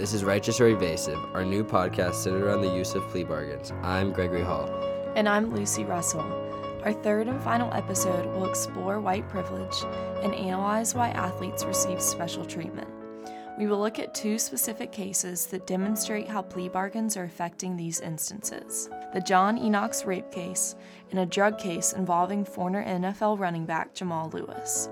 This is Righteous or Evasive, our new podcast centered around the use of plea bargains. I'm Gregory Hall. And I'm Lucy Russell. Our third and final episode will explore white privilege and analyze why athletes receive special treatment. We will look at two specific cases that demonstrate how plea bargains are affecting these instances the John Enochs rape case and a drug case involving former NFL running back Jamal Lewis.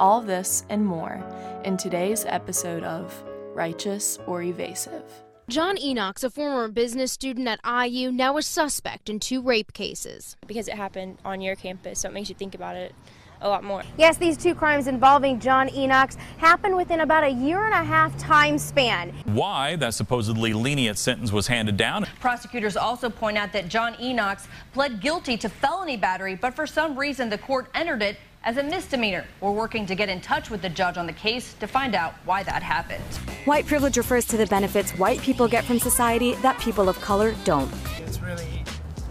All this and more in today's episode of Righteous or Evasive. John Enochs, a former business student at IU, now a suspect in two rape cases. Because it happened on your campus, so it makes you think about it a lot more. Yes, these two crimes involving John Enochs happened within about a year and a half time span. Why that supposedly lenient sentence was handed down. Prosecutors also point out that John Enochs pled guilty to felony battery, but for some reason the court entered it as a misdemeanor. We're working to get in touch with the judge on the case to find out why that happened. White privilege refers to the benefits white people get from society that people of color don't. It's really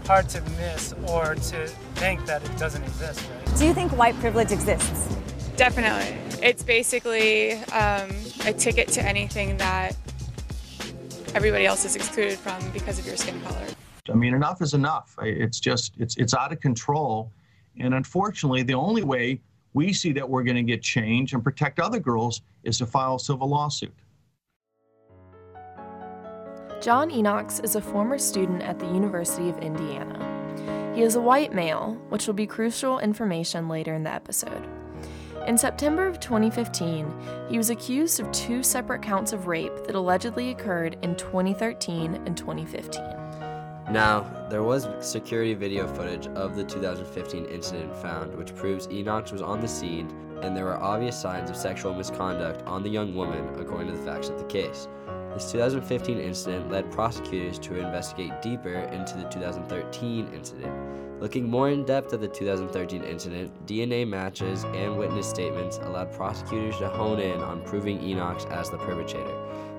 hard to miss or to think that it doesn't exist, right? Do you think white privilege exists? Definitely. It's basically um, a ticket to anything that everybody else is excluded from because of your skin color. I mean, enough is enough. It's just, it's, it's out of control. And unfortunately, the only way we see that we're going to get change and protect other girls is to file a civil lawsuit. John Enochs is a former student at the University of Indiana. He is a white male, which will be crucial information later in the episode. In September of 2015, he was accused of two separate counts of rape that allegedly occurred in 2013 and 2015. Now, there was security video footage of the 2015 incident found, which proves Enochs was on the scene and there were obvious signs of sexual misconduct on the young woman, according to the facts of the case. This 2015 incident led prosecutors to investigate deeper into the 2013 incident. Looking more in depth at the 2013 incident, DNA matches and witness statements allowed prosecutors to hone in on proving Enochs as the perpetrator.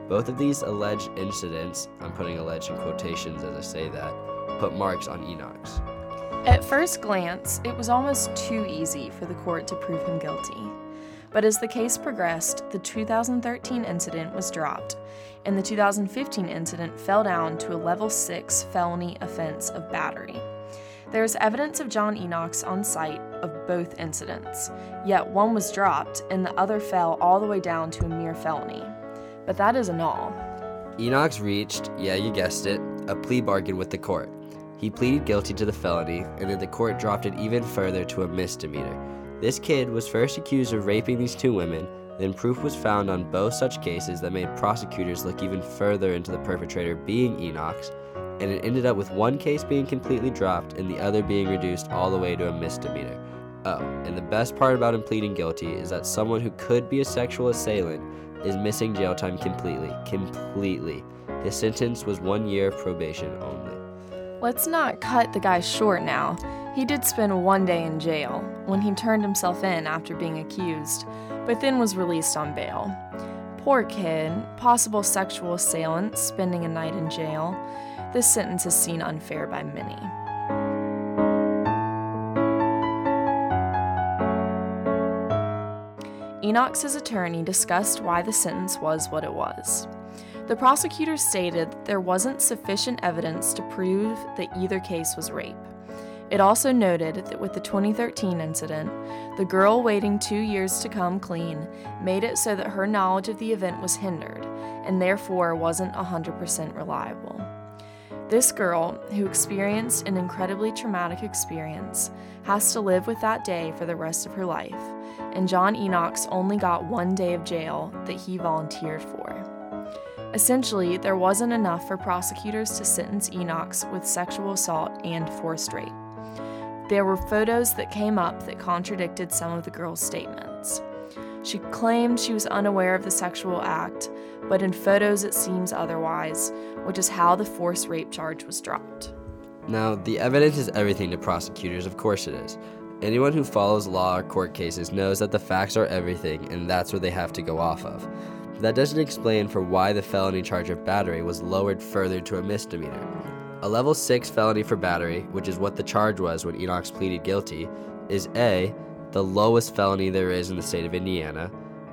Both of these alleged incidents, I'm putting alleged in quotations as I say that, put marks on Enochs. At first glance, it was almost too easy for the court to prove him guilty. But as the case progressed, the 2013 incident was dropped, and the 2015 incident fell down to a level 6 felony offense of battery. There is evidence of John Enochs on site of both incidents, yet one was dropped and the other fell all the way down to a mere felony. But that isn't all. Enochs reached, yeah, you guessed it, a plea bargain with the court. He pleaded guilty to the felony, and then the court dropped it even further to a misdemeanor. This kid was first accused of raping these two women, then proof was found on both such cases that made prosecutors look even further into the perpetrator being Enochs, and it ended up with one case being completely dropped and the other being reduced all the way to a misdemeanor. Oh, and the best part about him pleading guilty is that someone who could be a sexual assailant is missing jail time completely. Completely. His sentence was one year probation only. Let's not cut the guy short now. He did spend one day in jail when he turned himself in after being accused, but then was released on bail. Poor kid, possible sexual assailant spending a night in jail. This sentence is seen unfair by many. Enochs' attorney discussed why the sentence was what it was. The prosecutor stated that there wasn't sufficient evidence to prove that either case was rape. It also noted that with the 2013 incident, the girl waiting two years to come clean made it so that her knowledge of the event was hindered and therefore wasn't 100% reliable. This girl, who experienced an incredibly traumatic experience, has to live with that day for the rest of her life, and John Enochs only got one day of jail that he volunteered for. Essentially, there wasn't enough for prosecutors to sentence Enochs with sexual assault and forced rape. There were photos that came up that contradicted some of the girl's statements. She claimed she was unaware of the sexual act, but in photos it seems otherwise, which is how the forced rape charge was dropped. Now, the evidence is everything to prosecutors, of course it is. Anyone who follows law or court cases knows that the facts are everything, and that's what they have to go off of. But that doesn't explain for why the felony charge of battery was lowered further to a misdemeanor. A level 6 felony for battery, which is what the charge was when Enochs pleaded guilty, is A, the lowest felony there is in the state of Indiana,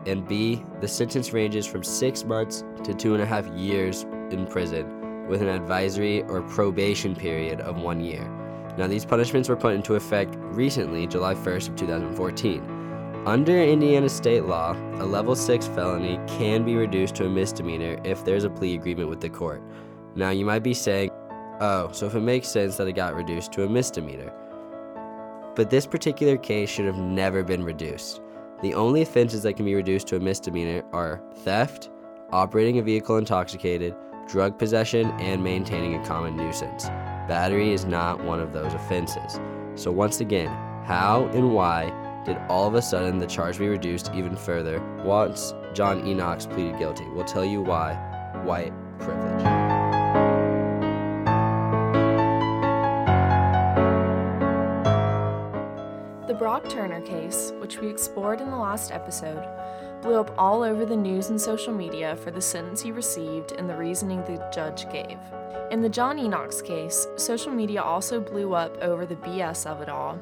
and B, the sentence ranges from six months to two and a half years in prison with an advisory or probation period of one year. Now, these punishments were put into effect recently, July 1st of 2014. Under Indiana state law, a level 6 felony can be reduced to a misdemeanor if there's a plea agreement with the court. Now, you might be saying, oh, so if it makes sense that it got reduced to a misdemeanor. But this particular case should have never been reduced. The only offenses that can be reduced to a misdemeanor are theft, operating a vehicle intoxicated, drug possession, and maintaining a common nuisance. Battery is not one of those offenses. So, once again, how and why did all of a sudden the charge be reduced even further once John Enochs pleaded guilty? We'll tell you why white privilege. The Brock Turner case, which we explored in the last episode, blew up all over the news and social media for the sentence he received and the reasoning the judge gave. In the John Enochs case, social media also blew up over the BS of it all,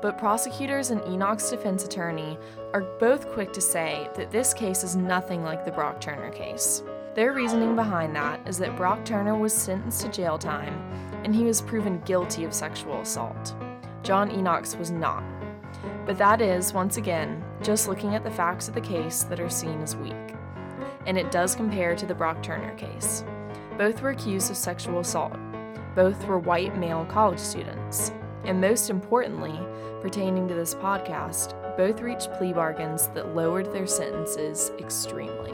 but prosecutors and Enochs' defense attorney are both quick to say that this case is nothing like the Brock Turner case. Their reasoning behind that is that Brock Turner was sentenced to jail time and he was proven guilty of sexual assault. John Enochs was not. But that is, once again, just looking at the facts of the case that are seen as weak. And it does compare to the Brock Turner case. Both were accused of sexual assault. Both were white male college students. And most importantly, pertaining to this podcast, both reached plea bargains that lowered their sentences extremely.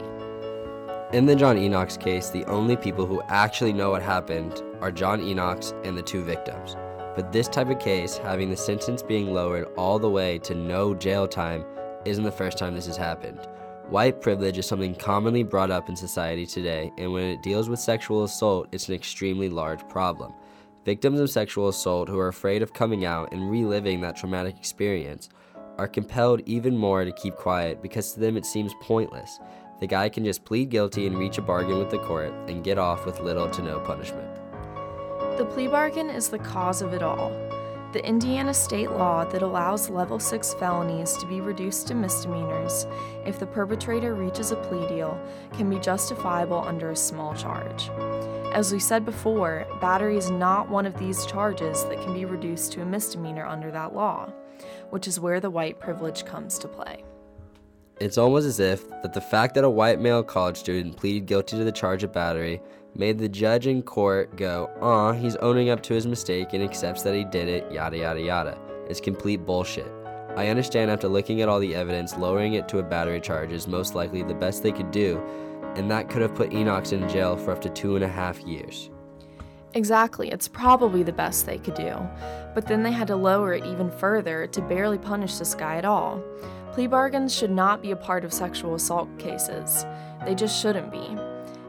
In the John Enochs case, the only people who actually know what happened are John Enochs and the two victims. But this type of case, having the sentence being lowered all the way to no jail time, isn't the first time this has happened. White privilege is something commonly brought up in society today, and when it deals with sexual assault, it's an extremely large problem. Victims of sexual assault who are afraid of coming out and reliving that traumatic experience are compelled even more to keep quiet because to them it seems pointless. The guy can just plead guilty and reach a bargain with the court and get off with little to no punishment. The plea bargain is the cause of it all. The Indiana state law that allows level 6 felonies to be reduced to misdemeanors if the perpetrator reaches a plea deal can be justifiable under a small charge. As we said before, battery is not one of these charges that can be reduced to a misdemeanor under that law, which is where the white privilege comes to play. It's almost as if that the fact that a white male college student pleaded guilty to the charge of battery made the judge in court go, aw, he's owning up to his mistake and accepts that he did it, yada yada yada. It's complete bullshit. I understand after looking at all the evidence, lowering it to a battery charge is most likely the best they could do, and that could have put Enochs in jail for up to two and a half years. Exactly, it's probably the best they could do. But then they had to lower it even further to barely punish this guy at all. Plea bargains should not be a part of sexual assault cases. They just shouldn't be.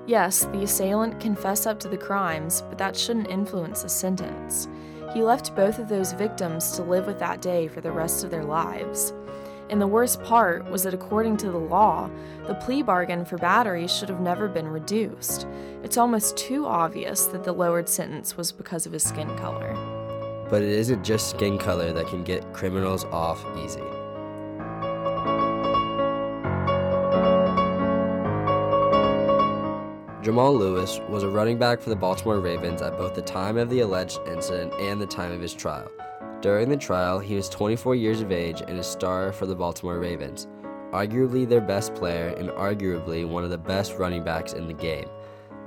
Yes, the assailant can up to the crimes, but that shouldn't influence the sentence. He left both of those victims to live with that day for the rest of their lives. And the worst part was that according to the law, the plea bargain for battery should have never been reduced. It's almost too obvious that the lowered sentence was because of his skin color. But it isn't just skin color that can get criminals off easy. Jamal Lewis was a running back for the Baltimore Ravens at both the time of the alleged incident and the time of his trial. During the trial, he was 24 years of age and a star for the Baltimore Ravens, arguably their best player and arguably one of the best running backs in the game.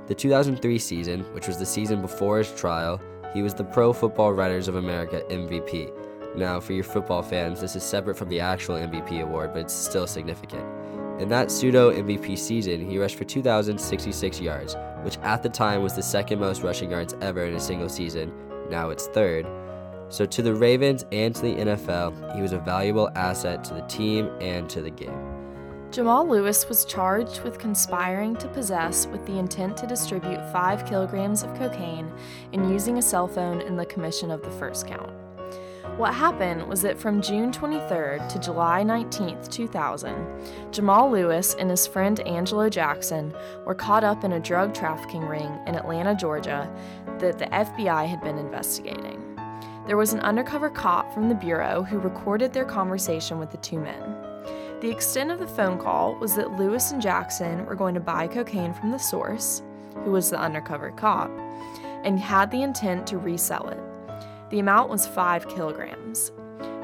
The 2003 season, which was the season before his trial, he was the Pro Football Writers of America MVP. Now, for your football fans, this is separate from the actual MVP award, but it's still significant. In that pseudo MVP season, he rushed for 2,066 yards, which at the time was the second most rushing yards ever in a single season. Now it's third. So, to the Ravens and to the NFL, he was a valuable asset to the team and to the game. Jamal Lewis was charged with conspiring to possess with the intent to distribute 5 kilograms of cocaine and using a cell phone in the commission of the first count. What happened was that from June 23rd to July 19th, 2000, Jamal Lewis and his friend Angelo Jackson were caught up in a drug trafficking ring in Atlanta, Georgia that the FBI had been investigating. There was an undercover cop from the Bureau who recorded their conversation with the two men. The extent of the phone call was that Lewis and Jackson were going to buy cocaine from the source, who was the undercover cop, and had the intent to resell it. The amount was 5 kilograms.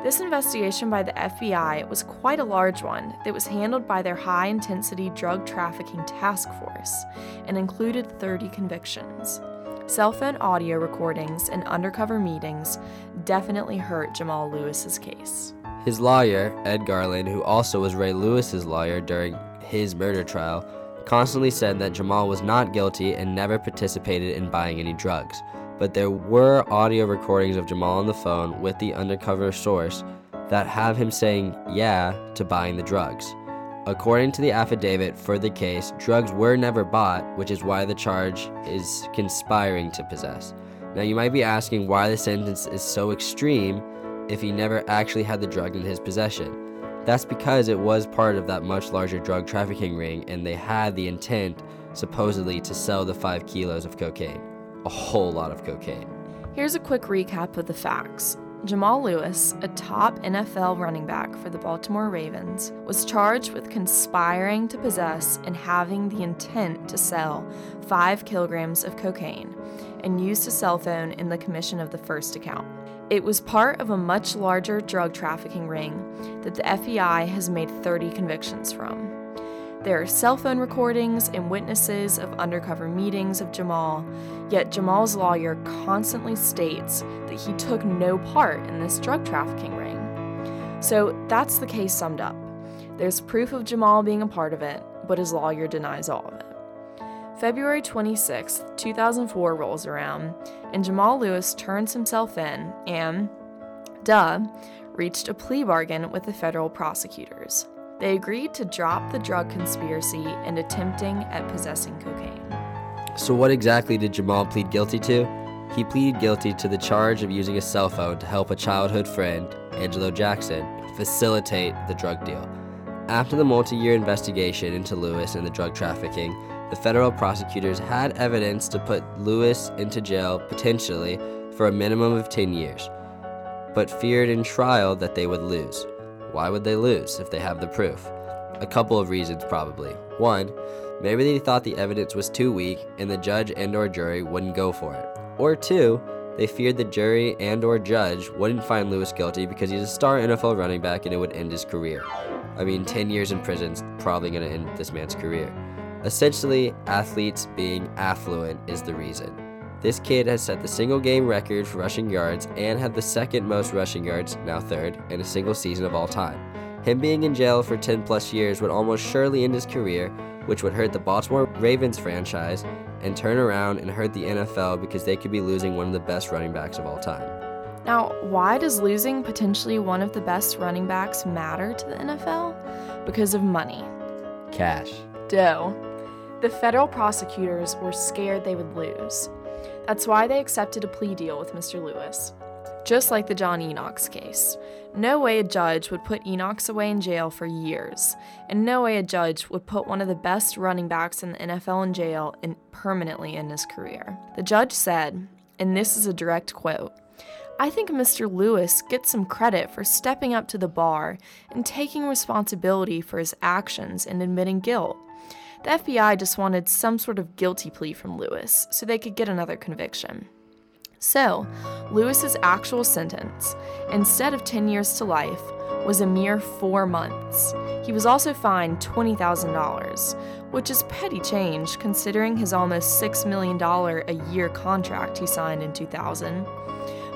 This investigation by the FBI was quite a large one that was handled by their high intensity drug trafficking task force and included 30 convictions. Cell phone audio recordings and undercover meetings definitely hurt Jamal Lewis's case. His lawyer, Ed Garland, who also was Ray Lewis's lawyer during his murder trial, constantly said that Jamal was not guilty and never participated in buying any drugs. But there were audio recordings of Jamal on the phone with the undercover source that have him saying yeah to buying the drugs. According to the affidavit for the case, drugs were never bought, which is why the charge is conspiring to possess. Now, you might be asking why the sentence is so extreme if he never actually had the drug in his possession. That's because it was part of that much larger drug trafficking ring and they had the intent, supposedly, to sell the 5 kilos of cocaine. A whole lot of cocaine. Here's a quick recap of the facts. Jamal Lewis, a top NFL running back for the Baltimore Ravens, was charged with conspiring to possess and having the intent to sell 5 kilograms of cocaine and used a cell phone in the commission of the first account. It was part of a much larger drug trafficking ring that the FBI has made 30 convictions from. There are cell phone recordings and witnesses of undercover meetings of Jamal, yet Jamal's lawyer constantly states that he took no part in this drug trafficking ring. So that's the case summed up. There's proof of Jamal being a part of it, but his lawyer denies all of it. February 26, 2004 rolls around, and Jamal Lewis turns himself in and, duh, reached a plea bargain with the federal prosecutors. They agreed to drop the drug conspiracy and attempting at possessing cocaine. So, what exactly did Jamal plead guilty to? He pleaded guilty to the charge of using a cell phone to help a childhood friend, Angelo Jackson, facilitate the drug deal. After the multi year investigation into Lewis and the drug trafficking, the federal prosecutors had evidence to put Lewis into jail potentially for a minimum of 10 years, but feared in trial that they would lose. Why would they lose if they have the proof? A couple of reasons probably. One, maybe they thought the evidence was too weak and the judge and or jury wouldn't go for it. Or two, they feared the jury and or judge wouldn't find Lewis guilty because he's a star NFL running back and it would end his career. I mean, 10 years in prison's probably going to end this man's career. Essentially, athletes being affluent is the reason. This kid has set the single game record for rushing yards and had the second most rushing yards, now third, in a single season of all time. Him being in jail for 10 plus years would almost surely end his career, which would hurt the Baltimore Ravens franchise and turn around and hurt the NFL because they could be losing one of the best running backs of all time. Now, why does losing potentially one of the best running backs matter to the NFL? Because of money. Cash. Dough. The federal prosecutors were scared they would lose. That's why they accepted a plea deal with Mr. Lewis. Just like the John Enochs case. No way a judge would put Enochs away in jail for years, and no way a judge would put one of the best running backs in the NFL in jail and permanently in his career. The judge said, and this is a direct quote I think Mr. Lewis gets some credit for stepping up to the bar and taking responsibility for his actions and admitting guilt. The FBI just wanted some sort of guilty plea from Lewis so they could get another conviction. So, Lewis's actual sentence, instead of 10 years to life, was a mere four months. He was also fined $20,000, which is petty change considering his almost $6 million a year contract he signed in 2000.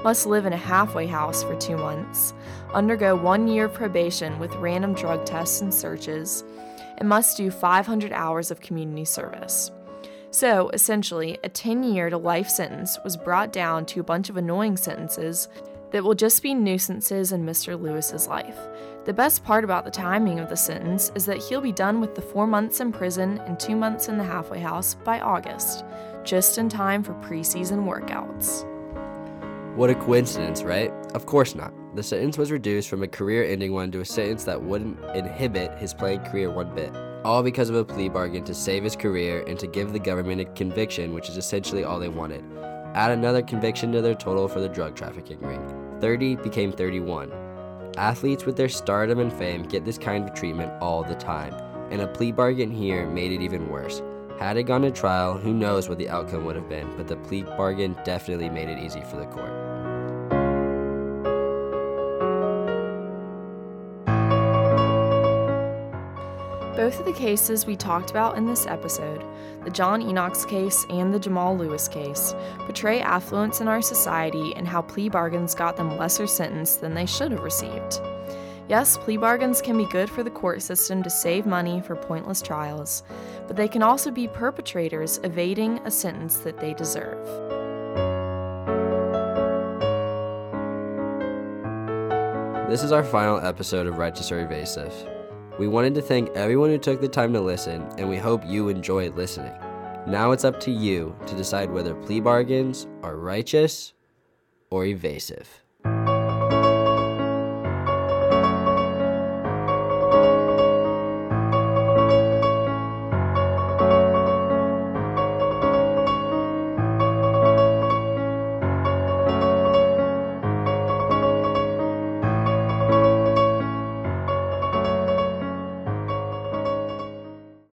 Must live in a halfway house for two months, undergo one year probation with random drug tests and searches, and must do 500 hours of community service. So, essentially, a 10 year to life sentence was brought down to a bunch of annoying sentences that will just be nuisances in Mr. Lewis's life. The best part about the timing of the sentence is that he'll be done with the four months in prison and two months in the halfway house by August, just in time for preseason workouts. What a coincidence, right? Of course not. The sentence was reduced from a career ending one to a sentence that wouldn't inhibit his playing career one bit. All because of a plea bargain to save his career and to give the government a conviction, which is essentially all they wanted. Add another conviction to their total for the drug trafficking ring. 30 became 31. Athletes with their stardom and fame get this kind of treatment all the time, and a plea bargain here made it even worse. Had it gone to trial, who knows what the outcome would have been, but the plea bargain definitely made it easy for the court. Both of the cases we talked about in this episode, the John Enochs case and the Jamal Lewis case, portray affluence in our society and how plea bargains got them lesser sentence than they should have received. Yes, plea bargains can be good for the court system to save money for pointless trials, but they can also be perpetrators evading a sentence that they deserve. This is our final episode of Righteous or Evasive. We wanted to thank everyone who took the time to listen, and we hope you enjoyed listening. Now it's up to you to decide whether plea bargains are righteous or evasive.